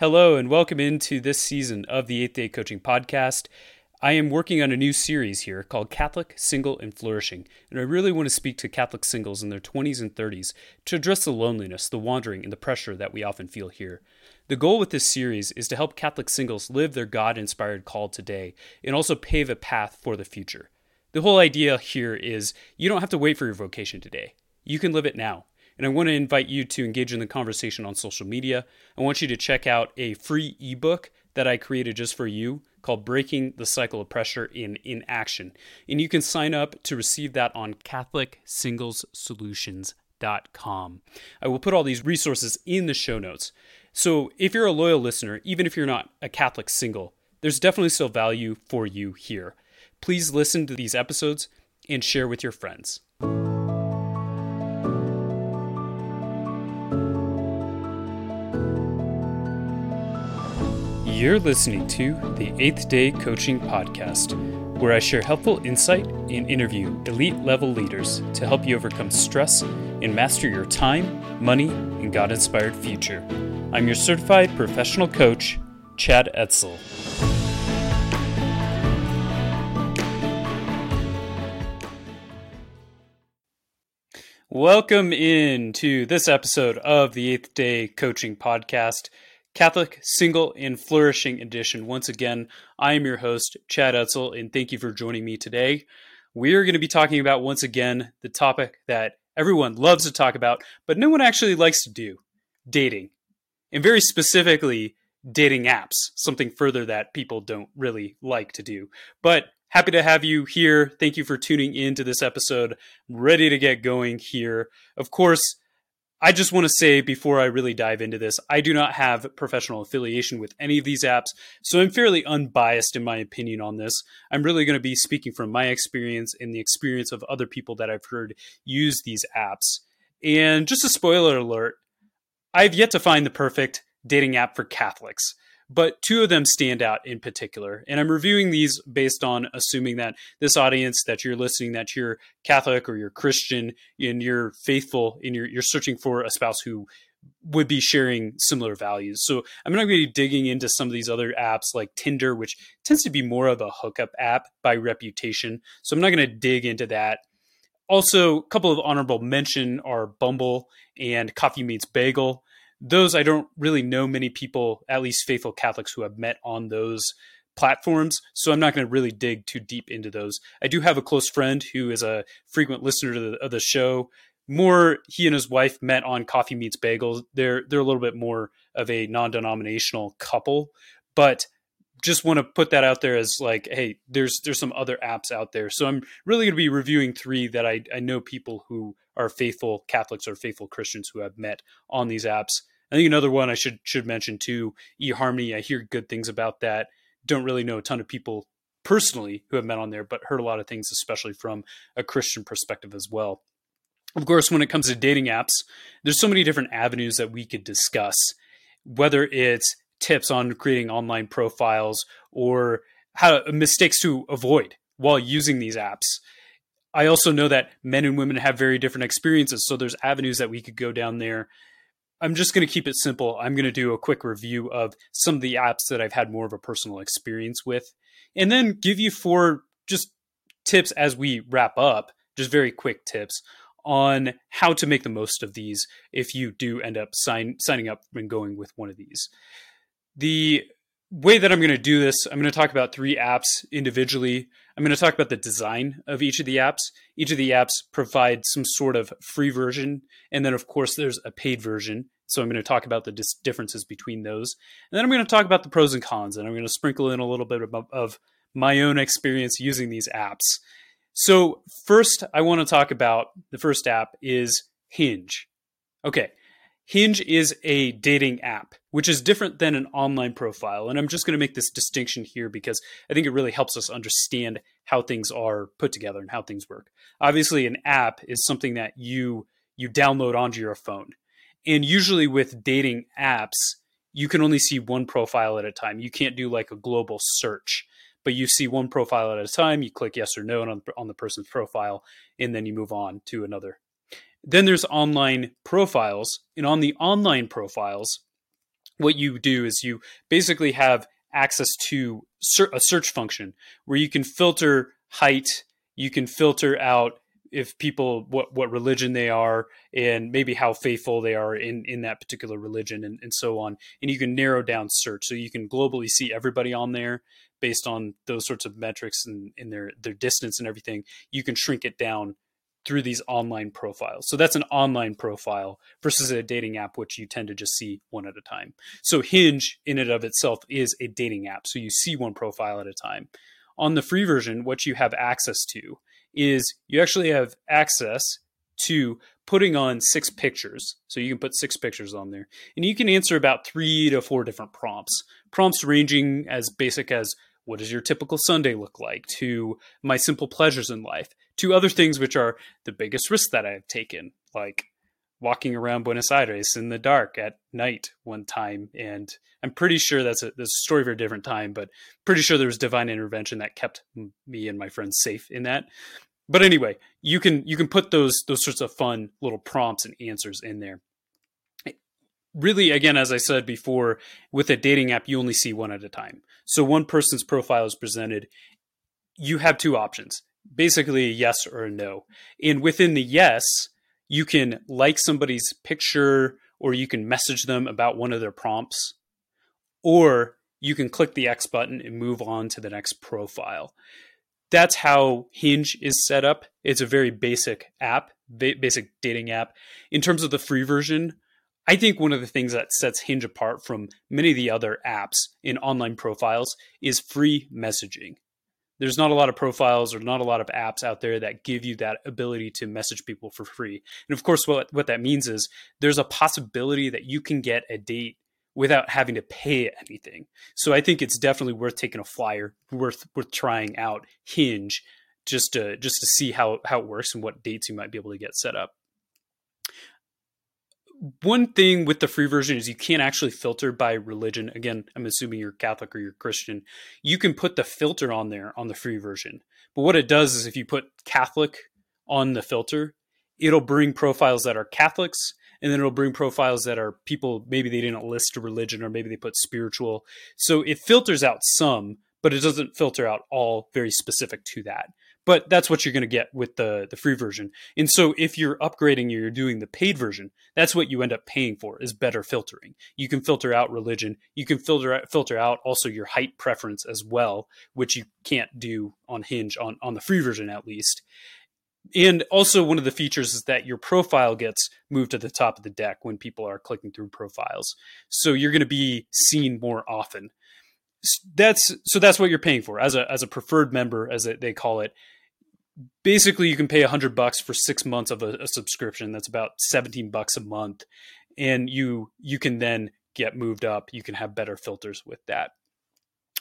Hello, and welcome into this season of the Eighth Day Coaching Podcast. I am working on a new series here called Catholic, Single, and Flourishing, and I really want to speak to Catholic singles in their 20s and 30s to address the loneliness, the wandering, and the pressure that we often feel here. The goal with this series is to help Catholic singles live their God inspired call today and also pave a path for the future. The whole idea here is you don't have to wait for your vocation today, you can live it now. And I want to invite you to engage in the conversation on social media. I want you to check out a free ebook that I created just for you called Breaking the Cycle of Pressure in Inaction. And you can sign up to receive that on CatholicSinglesSolutions.com. I will put all these resources in the show notes. So if you're a loyal listener, even if you're not a Catholic single, there's definitely still value for you here. Please listen to these episodes and share with your friends. You're listening to the Eighth Day Coaching Podcast, where I share helpful insight and interview elite level leaders to help you overcome stress and master your time, money, and God inspired future. I'm your certified professional coach, Chad Etzel. Welcome in to this episode of the Eighth Day Coaching Podcast. Catholic Single and Flourishing Edition. Once again, I am your host, Chad Etzel, and thank you for joining me today. We are going to be talking about, once again, the topic that everyone loves to talk about, but no one actually likes to do dating. And very specifically, dating apps, something further that people don't really like to do. But happy to have you here. Thank you for tuning in to this episode. I'm ready to get going here. Of course, I just want to say before I really dive into this, I do not have professional affiliation with any of these apps, so I'm fairly unbiased in my opinion on this. I'm really going to be speaking from my experience and the experience of other people that I've heard use these apps. And just a spoiler alert, I've yet to find the perfect dating app for Catholics but two of them stand out in particular. And I'm reviewing these based on assuming that this audience that you're listening, that you're Catholic or you're Christian and you're faithful and you're, you're searching for a spouse who would be sharing similar values. So I'm not going to be digging into some of these other apps like Tinder, which tends to be more of a hookup app by reputation. So I'm not going to dig into that. Also, a couple of honorable mention are Bumble and Coffee Meets Bagel those I don't really know many people, at least faithful Catholics, who have met on those platforms. So I'm not going to really dig too deep into those. I do have a close friend who is a frequent listener to the, of the show. More, he and his wife met on Coffee Meets Bagels. They're they're a little bit more of a non-denominational couple, but just want to put that out there as like, hey, there's there's some other apps out there. So I'm really going to be reviewing three that I I know people who are faithful Catholics or faithful Christians who have met on these apps. I think another one I should should mention too, eHarmony. I hear good things about that. Don't really know a ton of people personally who have met on there, but heard a lot of things, especially from a Christian perspective as well. Of course, when it comes to dating apps, there's so many different avenues that we could discuss, whether it's tips on creating online profiles or how mistakes to avoid while using these apps. I also know that men and women have very different experiences, so there's avenues that we could go down there. I'm just going to keep it simple. I'm going to do a quick review of some of the apps that I've had more of a personal experience with, and then give you four just tips as we wrap up, just very quick tips on how to make the most of these if you do end up sign, signing up and going with one of these. The way that I'm going to do this, I'm going to talk about three apps individually. I'm going to talk about the design of each of the apps. Each of the apps provide some sort of free version, and then of course there's a paid version. So I'm going to talk about the dis- differences between those, and then I'm going to talk about the pros and cons, and I'm going to sprinkle in a little bit of, of my own experience using these apps. So first, I want to talk about the first app is Hinge. Okay, Hinge is a dating app, which is different than an online profile. And I'm just going to make this distinction here because I think it really helps us understand how things are put together and how things work. Obviously, an app is something that you you download onto your phone. And usually with dating apps, you can only see one profile at a time. You can't do like a global search, but you see one profile at a time. You click yes or no on, on the person's profile, and then you move on to another then there's online profiles. And on the online profiles, what you do is you basically have access to a search function where you can filter height, you can filter out if people what what religion they are and maybe how faithful they are in in that particular religion and, and so on and you can narrow down search so you can globally see everybody on there based on those sorts of metrics and in their their distance and everything you can shrink it down through these online profiles. So that's an online profile versus a dating app, which you tend to just see one at a time. So Hinge, in and of itself, is a dating app. So you see one profile at a time. On the free version, what you have access to is you actually have access to putting on six pictures. So you can put six pictures on there. And you can answer about three to four different prompts. Prompts ranging as basic as what does your typical Sunday look like, to my simple pleasures in life, to other things which are the biggest risks that I've taken, like walking around Buenos Aires in the dark at night one time. And I'm pretty sure that's a, that's a story for a different time, but pretty sure there was divine intervention that kept me and my friends safe in that. But anyway, you can you can put those those sorts of fun little prompts and answers in there really again as i said before with a dating app you only see one at a time so one person's profile is presented you have two options basically a yes or a no. And within the yes you can like somebody's picture or you can message them about one of their prompts or you can click the x button and move on to the next profile. That's how hinge is set up. It's a very basic app basic dating app. In terms of the free version I think one of the things that sets Hinge apart from many of the other apps in online profiles is free messaging. There's not a lot of profiles or not a lot of apps out there that give you that ability to message people for free. And of course, what, what that means is there's a possibility that you can get a date without having to pay anything. So I think it's definitely worth taking a flyer, worth worth trying out Hinge just to just to see how how it works and what dates you might be able to get set up one thing with the free version is you can't actually filter by religion. Again, I'm assuming you're Catholic or you're Christian. You can put the filter on there on the free version. But what it does is if you put Catholic on the filter, it'll bring profiles that are Catholics and then it'll bring profiles that are people maybe they didn't list a religion or maybe they put spiritual. So it filters out some, but it doesn't filter out all very specific to that but that's what you're going to get with the the free version. And so if you're upgrading you're doing the paid version, that's what you end up paying for is better filtering. You can filter out religion, you can filter out, filter out also your height preference as well, which you can't do on Hinge on on the free version at least. And also one of the features is that your profile gets moved to the top of the deck when people are clicking through profiles. So you're going to be seen more often that's so that's what you're paying for as a as a preferred member as they call it basically you can pay a hundred bucks for six months of a, a, subscription. That's about 17 bucks a month. And you, you can then get moved up. You can have better filters with that.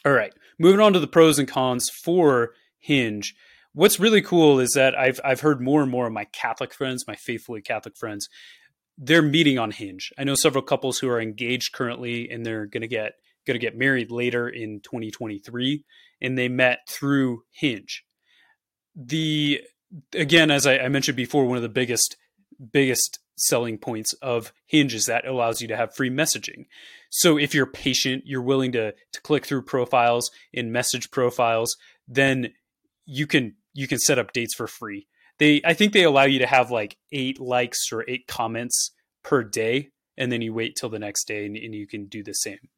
All right. Moving on to the pros and cons for Hinge. What's really cool is that I've, I've heard more and more of my Catholic friends, my faithfully Catholic friends, they're meeting on Hinge. I know several couples who are engaged currently and they're going to get, going to get married later in 2023 and they met through Hinge the again, as I, I mentioned before, one of the biggest biggest selling points of Hinge is that allows you to have free messaging. So if you're patient, you're willing to to click through profiles in message profiles, then you can you can set up dates for free. They I think they allow you to have like eight likes or eight comments per day, and then you wait till the next day and, and you can do the same.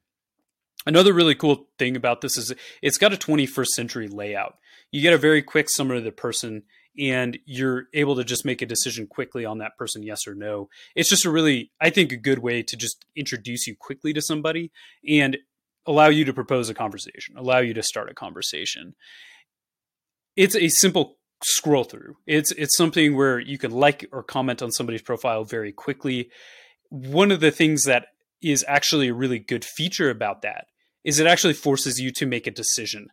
Another really cool thing about this is it's got a 21st century layout. You get a very quick summary of the person and you're able to just make a decision quickly on that person, yes or no. It's just a really, I think, a good way to just introduce you quickly to somebody and allow you to propose a conversation, allow you to start a conversation. It's a simple scroll through. It's it's something where you can like or comment on somebody's profile very quickly. One of the things that is actually a really good feature about that is it actually forces you to make a decision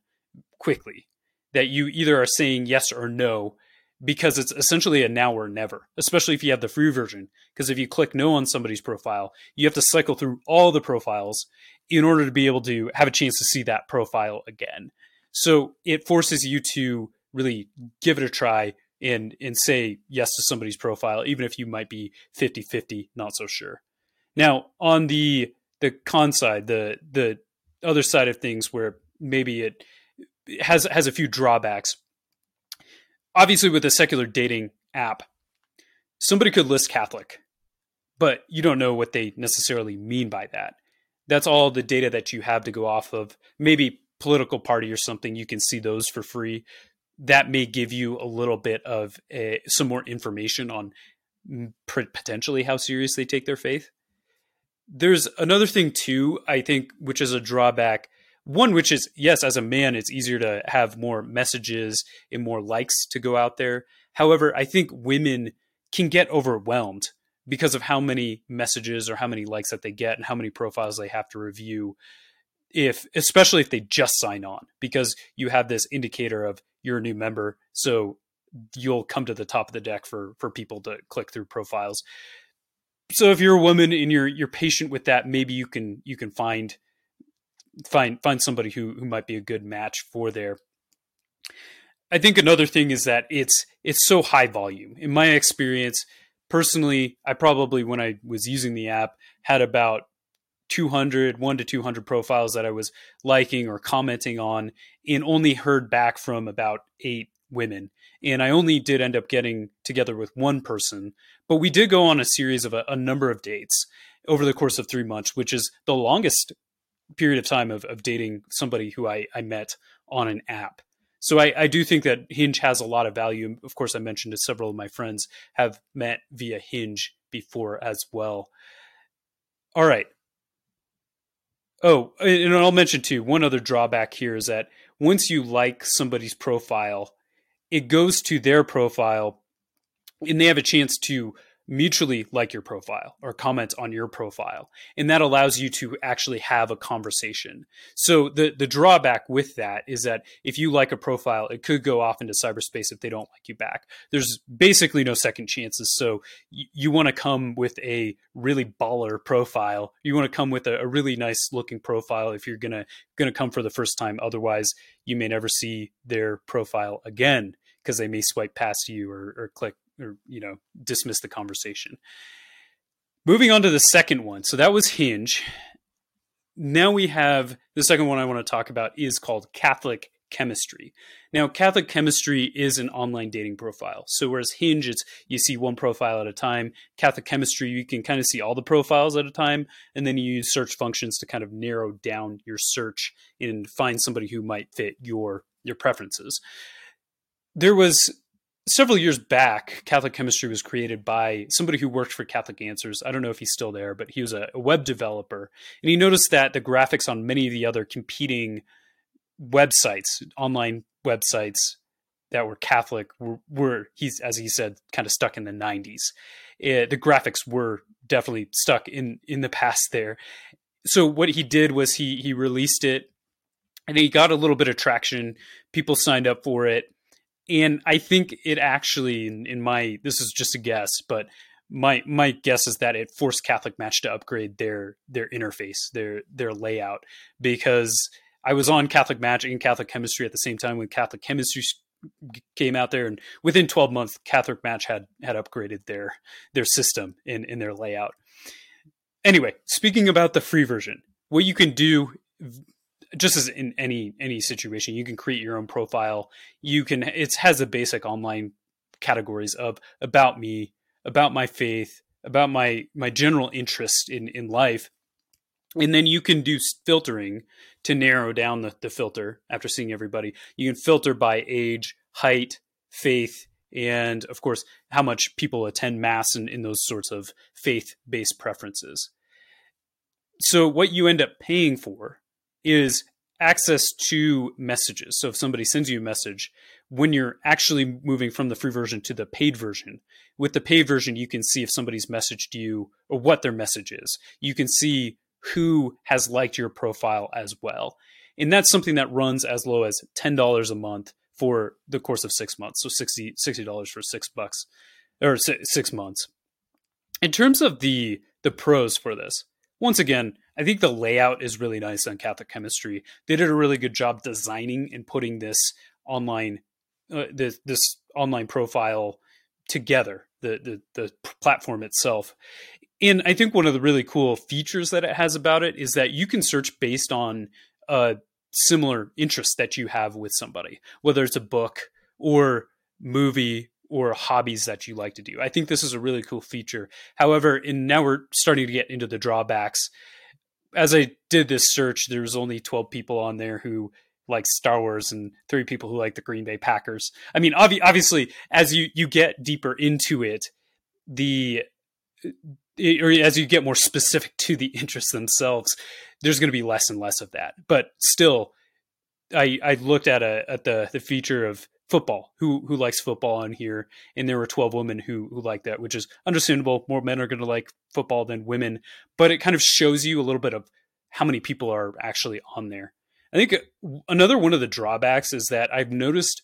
quickly that you either are saying yes or no because it's essentially a now or never, especially if you have the free version. Because if you click no on somebody's profile, you have to cycle through all the profiles in order to be able to have a chance to see that profile again. So it forces you to really give it a try and and say yes to somebody's profile, even if you might be 50 50, not so sure. Now, on the the con side, the the other side of things where maybe it has has a few drawbacks. Obviously, with a secular dating app, somebody could list Catholic, but you don't know what they necessarily mean by that. That's all the data that you have to go off of. Maybe political party or something, you can see those for free. That may give you a little bit of a, some more information on mm, potentially how serious they take their faith. There's another thing too, I think, which is a drawback. One, which is yes, as a man, it's easier to have more messages and more likes to go out there. However, I think women can get overwhelmed because of how many messages or how many likes that they get and how many profiles they have to review if especially if they just sign on because you have this indicator of you're a new member so you'll come to the top of the deck for for people to click through profiles so if you're a woman and you're you're patient with that maybe you can you can find find find somebody who who might be a good match for there. I think another thing is that it's it's so high volume. In my experience personally i probably when i was using the app had about 200 1 to 200 profiles that i was liking or commenting on and only heard back from about eight women and i only did end up getting together with one person but we did go on a series of a, a number of dates over the course of three months which is the longest period of time of, of dating somebody who I, I met on an app so I, I, do think that Hinge has a lot of value. Of course, I mentioned that several of my friends have met via Hinge before as well. All right. Oh, and I'll mention too, one other drawback here is that once you like somebody's profile, it goes to their profile and they have a chance to mutually like your profile or comment on your profile. And that allows you to actually have a conversation. So the the drawback with that is that if you like a profile it could go off into cyberspace if they don't like you back. There's basically no second chances. So you, you want to come with a really baller profile. You want to come with a, a really nice looking profile if you're gonna gonna come for the first time. Otherwise you may never see their profile again because they may swipe past you or, or click or you know dismiss the conversation. Moving on to the second one. So that was Hinge. Now we have the second one I want to talk about is called Catholic Chemistry. Now, Catholic Chemistry is an online dating profile. So whereas Hinge, it's you see one profile at a time. Catholic Chemistry, you can kind of see all the profiles at a time, and then you use search functions to kind of narrow down your search and find somebody who might fit your your preferences. There was several years back, Catholic Chemistry was created by somebody who worked for Catholic Answers. I don't know if he's still there, but he was a, web developer. And he noticed that the graphics on many of the other competing websites, online websites that were Catholic, were, were he's as he said, kind of stuck in the 90s. It, eh, the graphics were definitely stuck in in the past there. So what he did was he he released it and he got a little bit of traction. People signed up for it and I think it actually, in, in, my this is just a guess, but my my guess is that it forced Catholic Match to upgrade their their interface, their their layout, because I was on Catholic Match and Catholic Chemistry at the same time when Catholic Chemistry came out there, and within 12 months, Catholic Match had had upgraded their their system in in their layout. Anyway, speaking about the free version, what you can do just as in any any situation you can create your own profile. You can it has a basic online categories of about me about my faith about my my general interest in in life. And then you can do filtering to narrow down the, the filter after seeing everybody. You can filter by age height faith and of course how much people attend mass and in those sorts of faith based preferences. So what you end up paying for is access to messages. So if somebody sends you a message, when you're actually moving from the free version to the paid version, with the paid version, you can see if somebody's messaged you or what their message is. You can see who has liked your profile as well. And that's something that runs as low as $10 a month for the course of six months. So 60 $60 for six bucks or six months. In terms of the the pros for this, once again, I think the layout is really nice on Catholic Chemistry. They did a really good job designing and putting this online uh, this this online profile together, the, the the platform itself. And I think one of the really cool features that it has about it is that you can search based on a similar interest that you have with somebody, whether it's a book or movie or hobbies that you like to do. I think this is a really cool feature. However, and now we're starting to get into the drawbacks. As I did this search, there was only 12 people on there who like Star Wars and three people who like the Green Bay Packers. I mean, ob- obviously, as you you get deeper into it, the eh, or as you get more specific to the interests themselves, there's going to be less and less of that. But still, I I looked at a at the the feature of football who who likes football on here. And there were 12 women who who like that which is understandable. More men are going to like football than women. But it kind of shows you a little bit of how many people are actually on there. I think uh, another one of the drawbacks is that i've noticed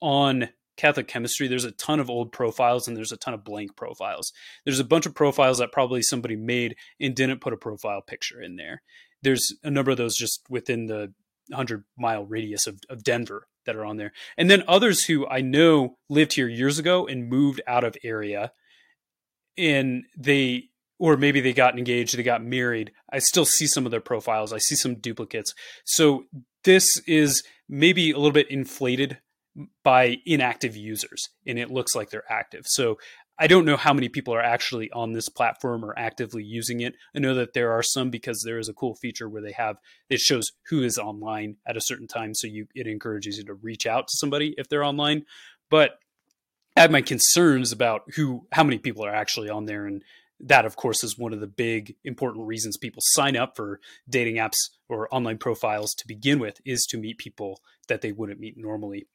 on catholic chemistry there's a ton of old profiles and there's a ton of blank profiles. There's a bunch of profiles that probably somebody made and didn't put a profile picture in there. There's a number of those just within the 100 mile radius of, of Denver that are on there. And then others who I know lived here years ago and moved out of area and they or maybe they got engaged, they got married. I still see some of their profiles. I see some duplicates. So this is maybe a little bit inflated by inactive users and it looks like they're active. So I don't know how many people are actually on this platform or actively using it. I know that there are some because there is a cool feature where they have it shows who is online at a certain time, so you it encourages you to reach out to somebody if they're online. But I have my concerns about who how many people are actually on there and that of course is one of the big important reasons people sign up for dating apps or online profiles to begin with is to meet people that they wouldn't meet normally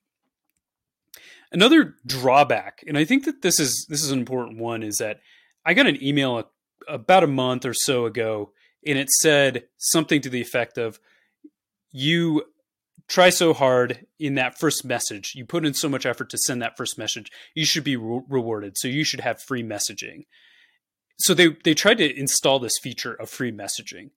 Another drawback, and I think that this is this is an important one, is that I got an email a, about a month or so ago, and it said something to the effect of, "You try so hard in that first message. You put in so much effort to send that first message. You should be re- rewarded. So you should have free messaging." So they they tried to install this feature of free messaging.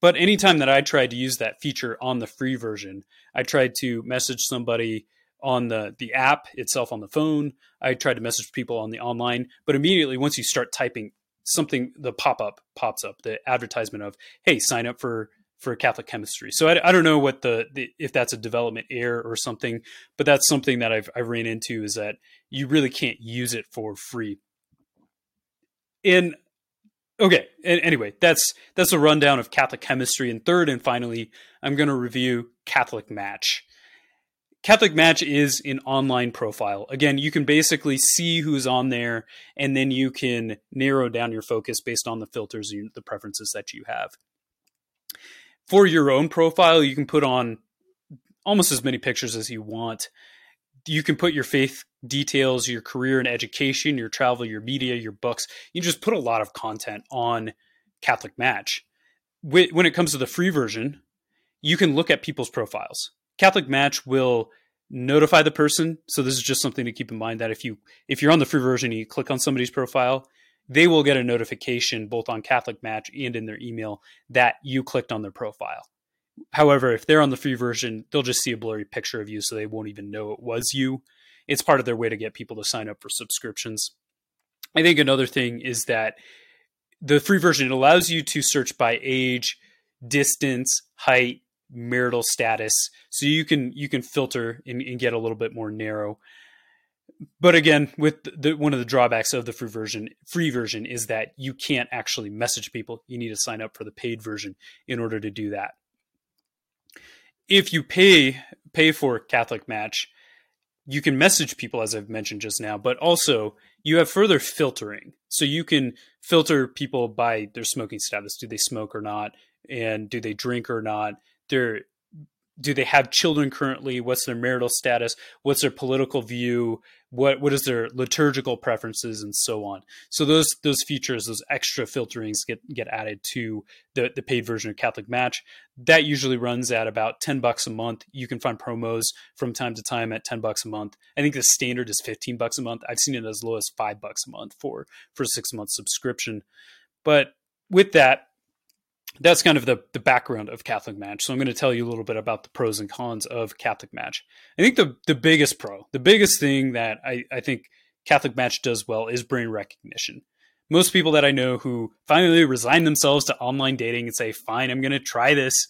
But anytime that I tried to use that feature on the free version, I tried to message somebody on the the app itself on the phone. I tried to message people on the online, but immediately once you start typing something, the pop up pops up, the advertisement of hey, sign up for for Catholic chemistry. So I, I don't know what the, the, if that's a development error or something, but that's something that I've I ran into is that you really can't use it for free. In okay, anyway, that's that's a rundown of Catholic chemistry. And third and finally, I'm going to review Catholic Match. Catholic Match is an online profile. Again, you can basically see who's on there, and then you can narrow down your focus based on the filters and the preferences that you have. For your own profile, you can put on almost as many pictures as you want. You can put your faith details, your career and education, your travel, your media, your books. You just put a lot of content on Catholic Match. When it comes to the free version, you can look at people's profiles. Catholic Match will notify the person. So this is just something to keep in mind that if you if you're on the free version, and you click on somebody's profile, they will get a notification both on Catholic Match and in their email that you clicked on their profile. However, if they're on the free version, they'll just see a blurry picture of you, so they won't even know it was you. It's part of their way to get people to sign up for subscriptions. I think another thing is that the free version it allows you to search by age, distance, height, marital status so you can you can filter and, and get a little bit more narrow. But again with the one of the drawbacks of the free version free version is that you can't actually message people. You need to sign up for the paid version in order to do that. If you pay pay for catholic match you can message people as i've mentioned just now but also you have further filtering. So you can filter people by their smoking status. Do they smoke or not? And do they drink or not their do they have children currently? What's their marital status? What's their political view? What what is their liturgical preferences? And so on. So those those features those extra filterings get get added to the the paid version of catholic match. That usually runs at about 10 bucks a month. You can find promos from time to time at 10 bucks a month. I think the standard is 15 bucks a month. I've seen it as low as 5 bucks a month for for a 6 month subscription. But with that that's kind of the, the background of Catholic Match. So I'm going to tell you a little bit about the pros and cons of Catholic Match. I think the, the biggest pro, the biggest thing that I, I think Catholic Match does well is brain recognition. most people that I know who finally resign themselves to online dating and say, fine, I'm going to try this,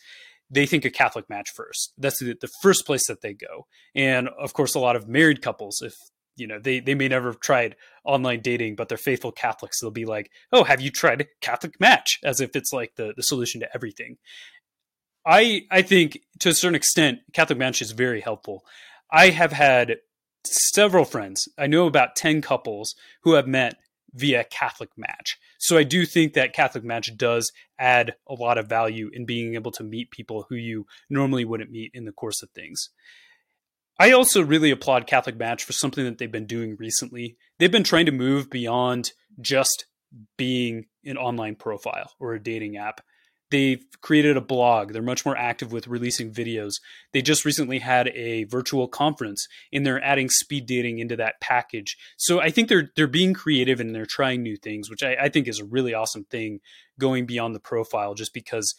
they think a Catholic match first. That's the, the, first place that they go. And of course, a lot of married couples, if you know, they, they may never have tried online dating, but they're faithful Catholics. They'll be like, oh, have you tried Catholic match? As if it's like the, the solution to everything. I, I think to a certain extent, Catholic match is very helpful. I have had several friends. I know about 10 couples who have met via Catholic Match. So I do think that Catholic Match does add a lot of value in being able to meet people who you normally wouldn't meet in the course of things. I also really applaud Catholic Match for something that they've been doing recently. They've been trying to move beyond just being an online profile or a dating app. They've created a blog. They're much more active with releasing videos. They just recently had a virtual conference and they're adding speed dating into that package. So I think they're they're being creative and they're trying new things, which I, I think is a really awesome thing going beyond the profile just because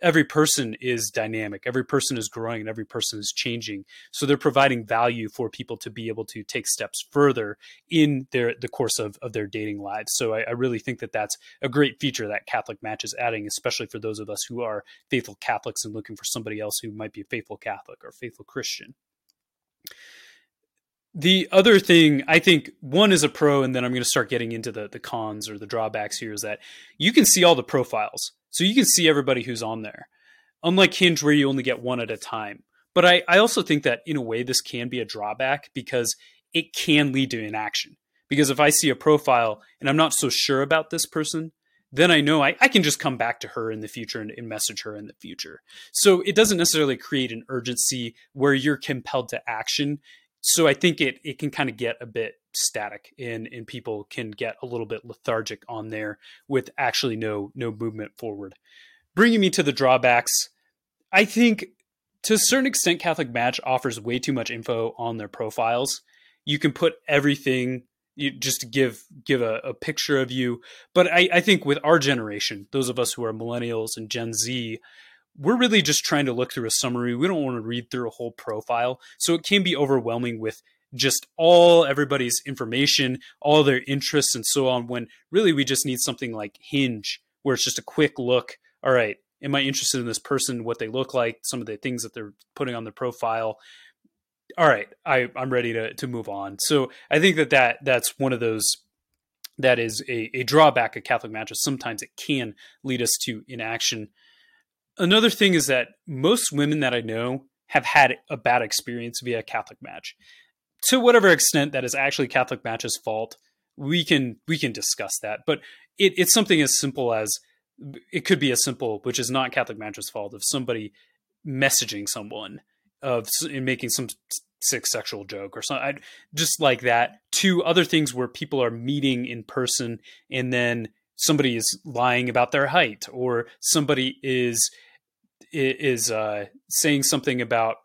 every person is dynamic every person is growing and every person is changing. So they're providing value for people to be able to take steps further in their the course of, of their dating lives. So I, I really think that that's a great feature that catholic match is adding especially for those of us who are faithful catholics and looking for somebody else who might be a faithful catholic or faithful christian. The other thing I think one is a pro, and then I'm going to start getting into the the cons or the drawbacks here is that you can see all the profiles. So you can see everybody who's on there. Unlike Hinge, where you only get one at a time. But I, I also think that in a way, this can be a drawback because it can lead to inaction. Because if I see a profile and I'm not so sure about this person, then I know I, I can just come back to her in the future and, and message her in the future. So it doesn't necessarily create an urgency where you're compelled to action. So I think it it can kind of get a bit static and and people can get a little bit lethargic on there with actually no no movement forward. Bringing me to the drawbacks, I think to a certain extent Catholic Match offers way too much info on their profiles. You can put everything you just to give give a, a picture of you. But I, I think with our generation, those of us who are millennials and Gen Z, we're really just trying to look through a summary. We don't want to read through a whole profile. So it can be overwhelming with just all everybody's information, all their interests, and so on. When really we just need something like Hinge, where it's just a quick look. All right, am I interested in this person? What they look like? Some of the things that they're putting on their profile. All right, I, I'm ready to to move on. So I think that that that's one of those that is a, a drawback of Catholic matches. Sometimes it can lead us to inaction. Another thing is that most women that I know have had a bad experience via Catholic match to whatever extent that is actually Catholic Match's fault, we can we can discuss that. But it, it's something as simple as it could be as simple, which is not Catholic Match's fault, of somebody messaging someone of making some sick sexual joke or something, I, just like that. To other things where people are meeting in person and then somebody is lying about their height or somebody is is uh, saying something about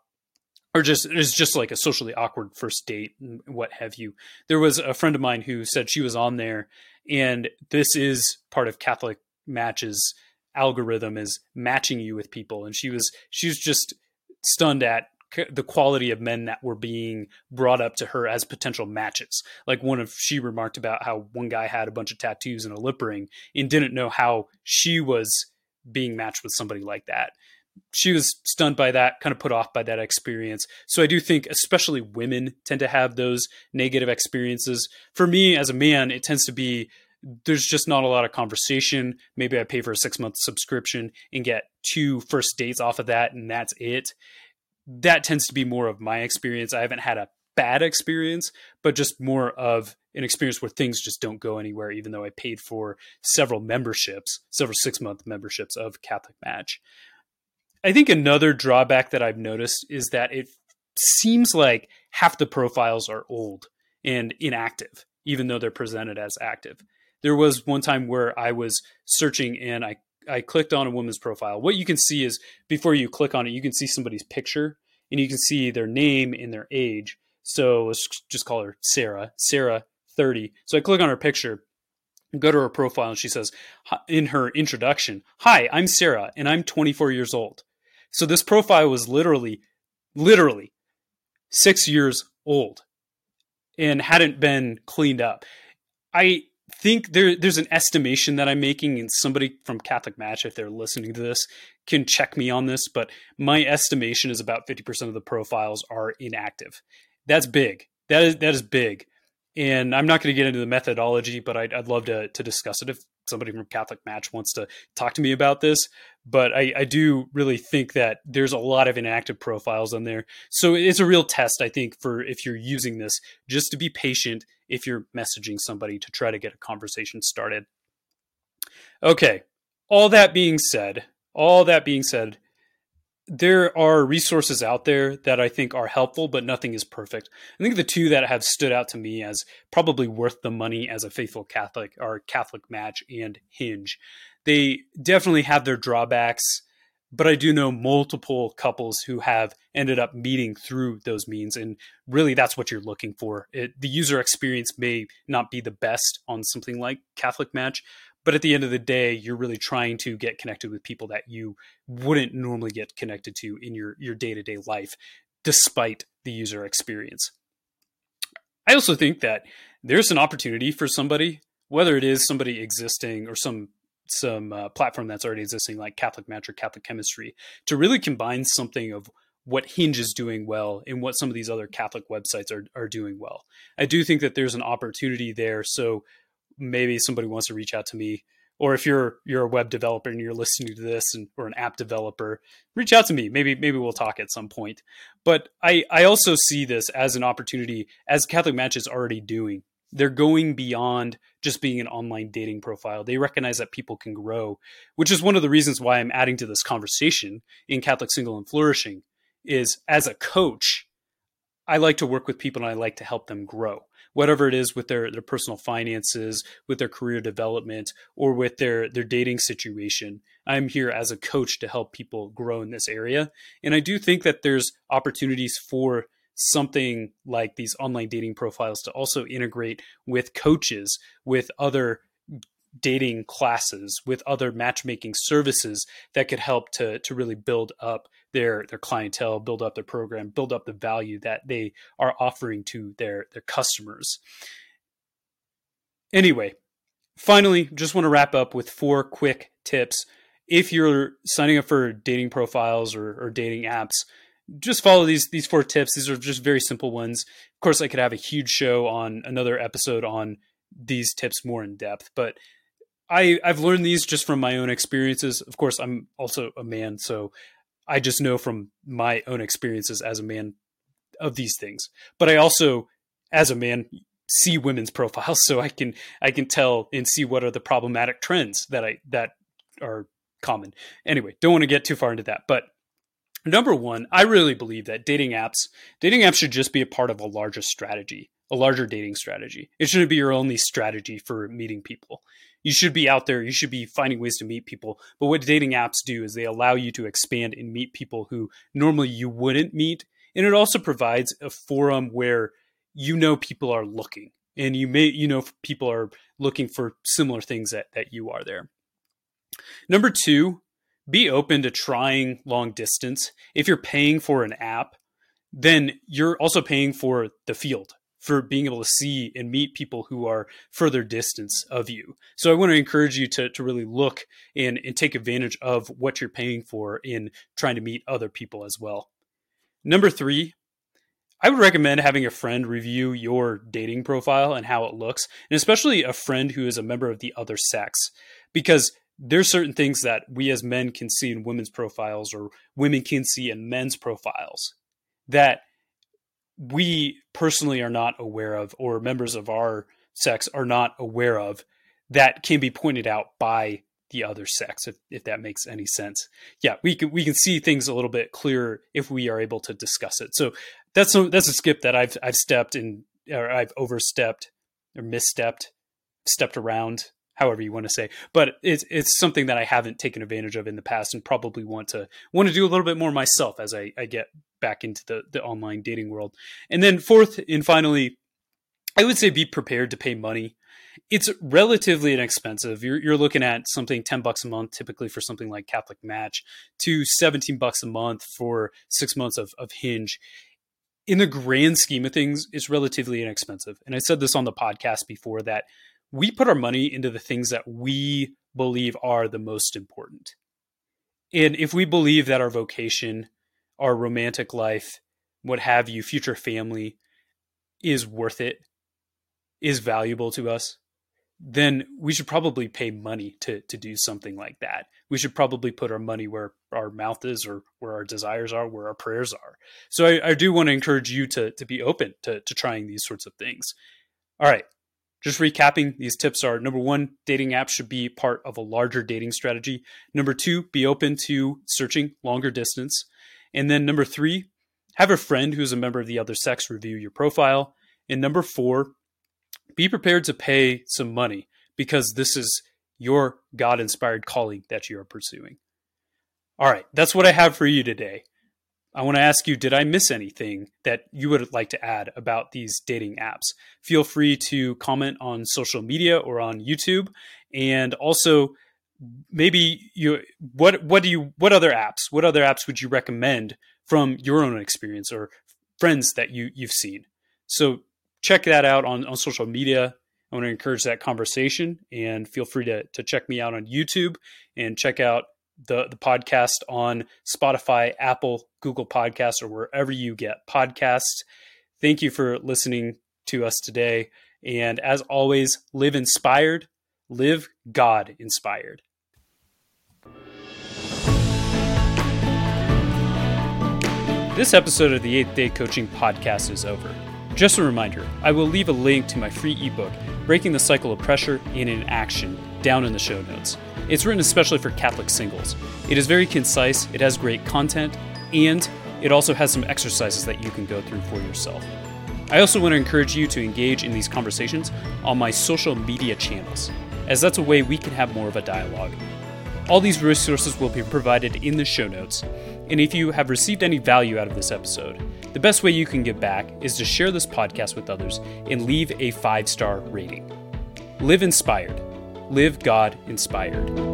or just it's just like a socially awkward first date and what have you. There was a friend of mine who said she was on there, and this is part of Catholic matches algorithm is matching you with people, and she was she was just stunned at the quality of men that were being brought up to her as potential matches. Like one of she remarked about how one guy had a bunch of tattoos and a lip ring and didn't know how she was being matched with somebody like that she was stunned by that, kind of put off by that experience. So I do think, especially women, tend to have those negative experiences. For me, as a man, it tends to be there's just not a lot of conversation. Maybe I pay for a six month subscription and get two first dates off of that, and that's it. That tends to be more of my experience. I haven't had a bad experience, but just more of an experience where things just don't go anywhere, even though I paid for several memberships, several six month memberships of Catholic Match. I think another drawback that I've noticed is that it seems like half the profiles are old and inactive, even though they're presented as active. There was one time where I was searching and I, I clicked on a woman's profile. What you can see is before you click on it, you can see somebody's picture and you can see their name and their age. So let's just call her Sarah. Sarah, 30. So I click on her picture go to her profile and she says in her introduction, Hi, I'm Sarah and I'm 24 years old. So this profile was literally, literally six years old and hadn't been cleaned up. I think there there's an estimation that I'm making, and somebody from Catholic Match, if they're listening to this, can check me on this. But my estimation is about 50% of the profiles are inactive. That's big. That is that is big. And I'm not going to get into the methodology, but I'd, I'd love to to discuss it if somebody from Catholic Match wants to talk to me about this. But I, I do really think that there's a lot of inactive profiles on there. So it's a real test, I think, for if you're using this, just to be patient if you're messaging somebody to try to get a conversation started. Okay, all that being said, all that being said, there are resources out there that I think are helpful, but nothing is perfect. I think the two that have stood out to me as probably worth the money as a faithful Catholic are Catholic Match and Hinge. They definitely have their drawbacks, but I do know multiple couples who have ended up meeting through those means. And really, that's what you're looking for. It, the user experience may not be the best on something like Catholic Match, but at the end of the day you're really trying to get connected with people that you wouldn't normally get connected to in your your day-to-day life despite the user experience. I also think that there's an opportunity for somebody whether it is somebody existing or some some uh, platform that's already existing like catholic match or catholic chemistry to really combine something of what hinge is doing well and what some of these other catholic websites are, are doing well. I do think that there's an opportunity there. So maybe somebody wants to reach out to me. Or if you're you're a web developer and you're listening to this and, or an app developer reach out to me. Maybe maybe we'll talk at some point. But i i also see this as an opportunity as catholic match is already doing. They're going beyond just being an online dating profile. They recognize that people can grow which is one of the reasons why i'm adding to this conversation in catholic single and flourishing is as a coach i like to work with people and i like to help them grow whatever it is with their their personal finances, with their career development, or with their their dating situation. I'm here as a coach to help people grow in this area, and I do think that there's opportunities for something like these online dating profiles to also integrate with coaches, with other dating classes with other matchmaking services that could help to to really build up their their clientele, build up their program, build up the value that they are offering to their their customers. Anyway, finally, just want to wrap up with four quick tips. If you're signing up for dating profiles or, or dating apps, just follow these these four tips. These are just very simple ones. Of course, I could have a huge show on another episode on these tips more in depth, but I I've learned these just from my own experiences. Of course, I'm also a man, so I just know from my own experiences as a man of these things. But I also, as a man, see women's profiles, so I can I can tell and see what are the problematic trends that I that are common. Anyway, don't want to get too far into that, but number one, I really believe that dating apps dating apps should just be a part of a larger strategy, a larger dating strategy. It shouldn't be your only strategy for meeting people you should be out there you should be finding ways to meet people. But what dating apps do is they allow you to expand and meet people who normally you wouldn't meet. And it also provides a forum where you know people are looking. And you may you know people are looking for similar things that that you are there. Number 2 be open to trying long distance. If you're paying for an app then you're also paying for the field for being able to see and meet people who are further distance of you. So I want to encourage you to, to really look and, and take advantage of what you're paying for in trying to meet other people as well. Number three, I would recommend having a friend review your dating profile and how it looks, and especially a friend who is a member of the other sex, because there's certain things that we as men can see in women's profiles or women can see in men's profiles that we personally are not aware of, or members of our sex are not aware of, that can be pointed out by the other sex, if, if that makes any sense. Yeah, we can we can see things a little bit clearer if we are able to discuss it. So that's a, that's a skip that I've I've stepped in or I've overstepped or misstepped, stepped around however you want to say. But it's it's something that I haven't taken advantage of in the past, and probably want to want to do a little bit more myself as I, I get back into the the online dating world. And then fourth and finally, I would say be prepared to pay money. It's relatively inexpensive. You're you're looking at something ten bucks a month, typically for something like Catholic Match, to seventeen bucks a month for six months of of Hinge in the grand scheme of things, it's relatively inexpensive. And I said this on the podcast before that we put our money into the things that we believe are the most important. And if we believe that our vocation, our romantic life, what have you, future family is worth it, is valuable to us, then we should probably pay money to to do something like that. We should probably put our money where our mouth is or where our desires are, where our prayers are. So I, I do want to encourage you to to be open to to trying these sorts of things. All right. Just recapping, these tips are number one, dating apps should be part of a larger dating strategy. Number two, be open to searching longer distance. And then number three, have a friend who's a member of the other sex review your profile. And number four, be prepared to pay some money because this is your God inspired calling that you are pursuing. All right, that's what I have for you today. I want to ask you, did I miss anything that you would like to add about these dating apps? Feel free to comment on social media or on YouTube. And also, maybe you what what do you what other apps what other apps would you recommend from your own experience or friends that you you've seen so check that out on, on social media i want to encourage that conversation and feel free to, to check me out on youtube and check out the, the podcast on Spotify, Apple, Google Podcasts, or wherever you get podcasts. Thank you for listening to us today. And as always, live inspired, live God inspired. This episode of the 8th Day Coaching Podcast is over. Just a reminder, I will leave a link to my free ebook, Breaking the Cycle of Pressure and Inaction, down in the show notes. It's written especially for Catholic singles. It is very concise, it has great content, and it also has some exercises that you can go through for yourself. I also want to encourage you to engage in these conversations on my social media channels, as that's a way we can have more of a dialogue. All these resources will be provided in the show notes, and if you have received any value out of this episode, the best way you can give back is to share this podcast with others and leave a five star rating. Live inspired Live God inspired.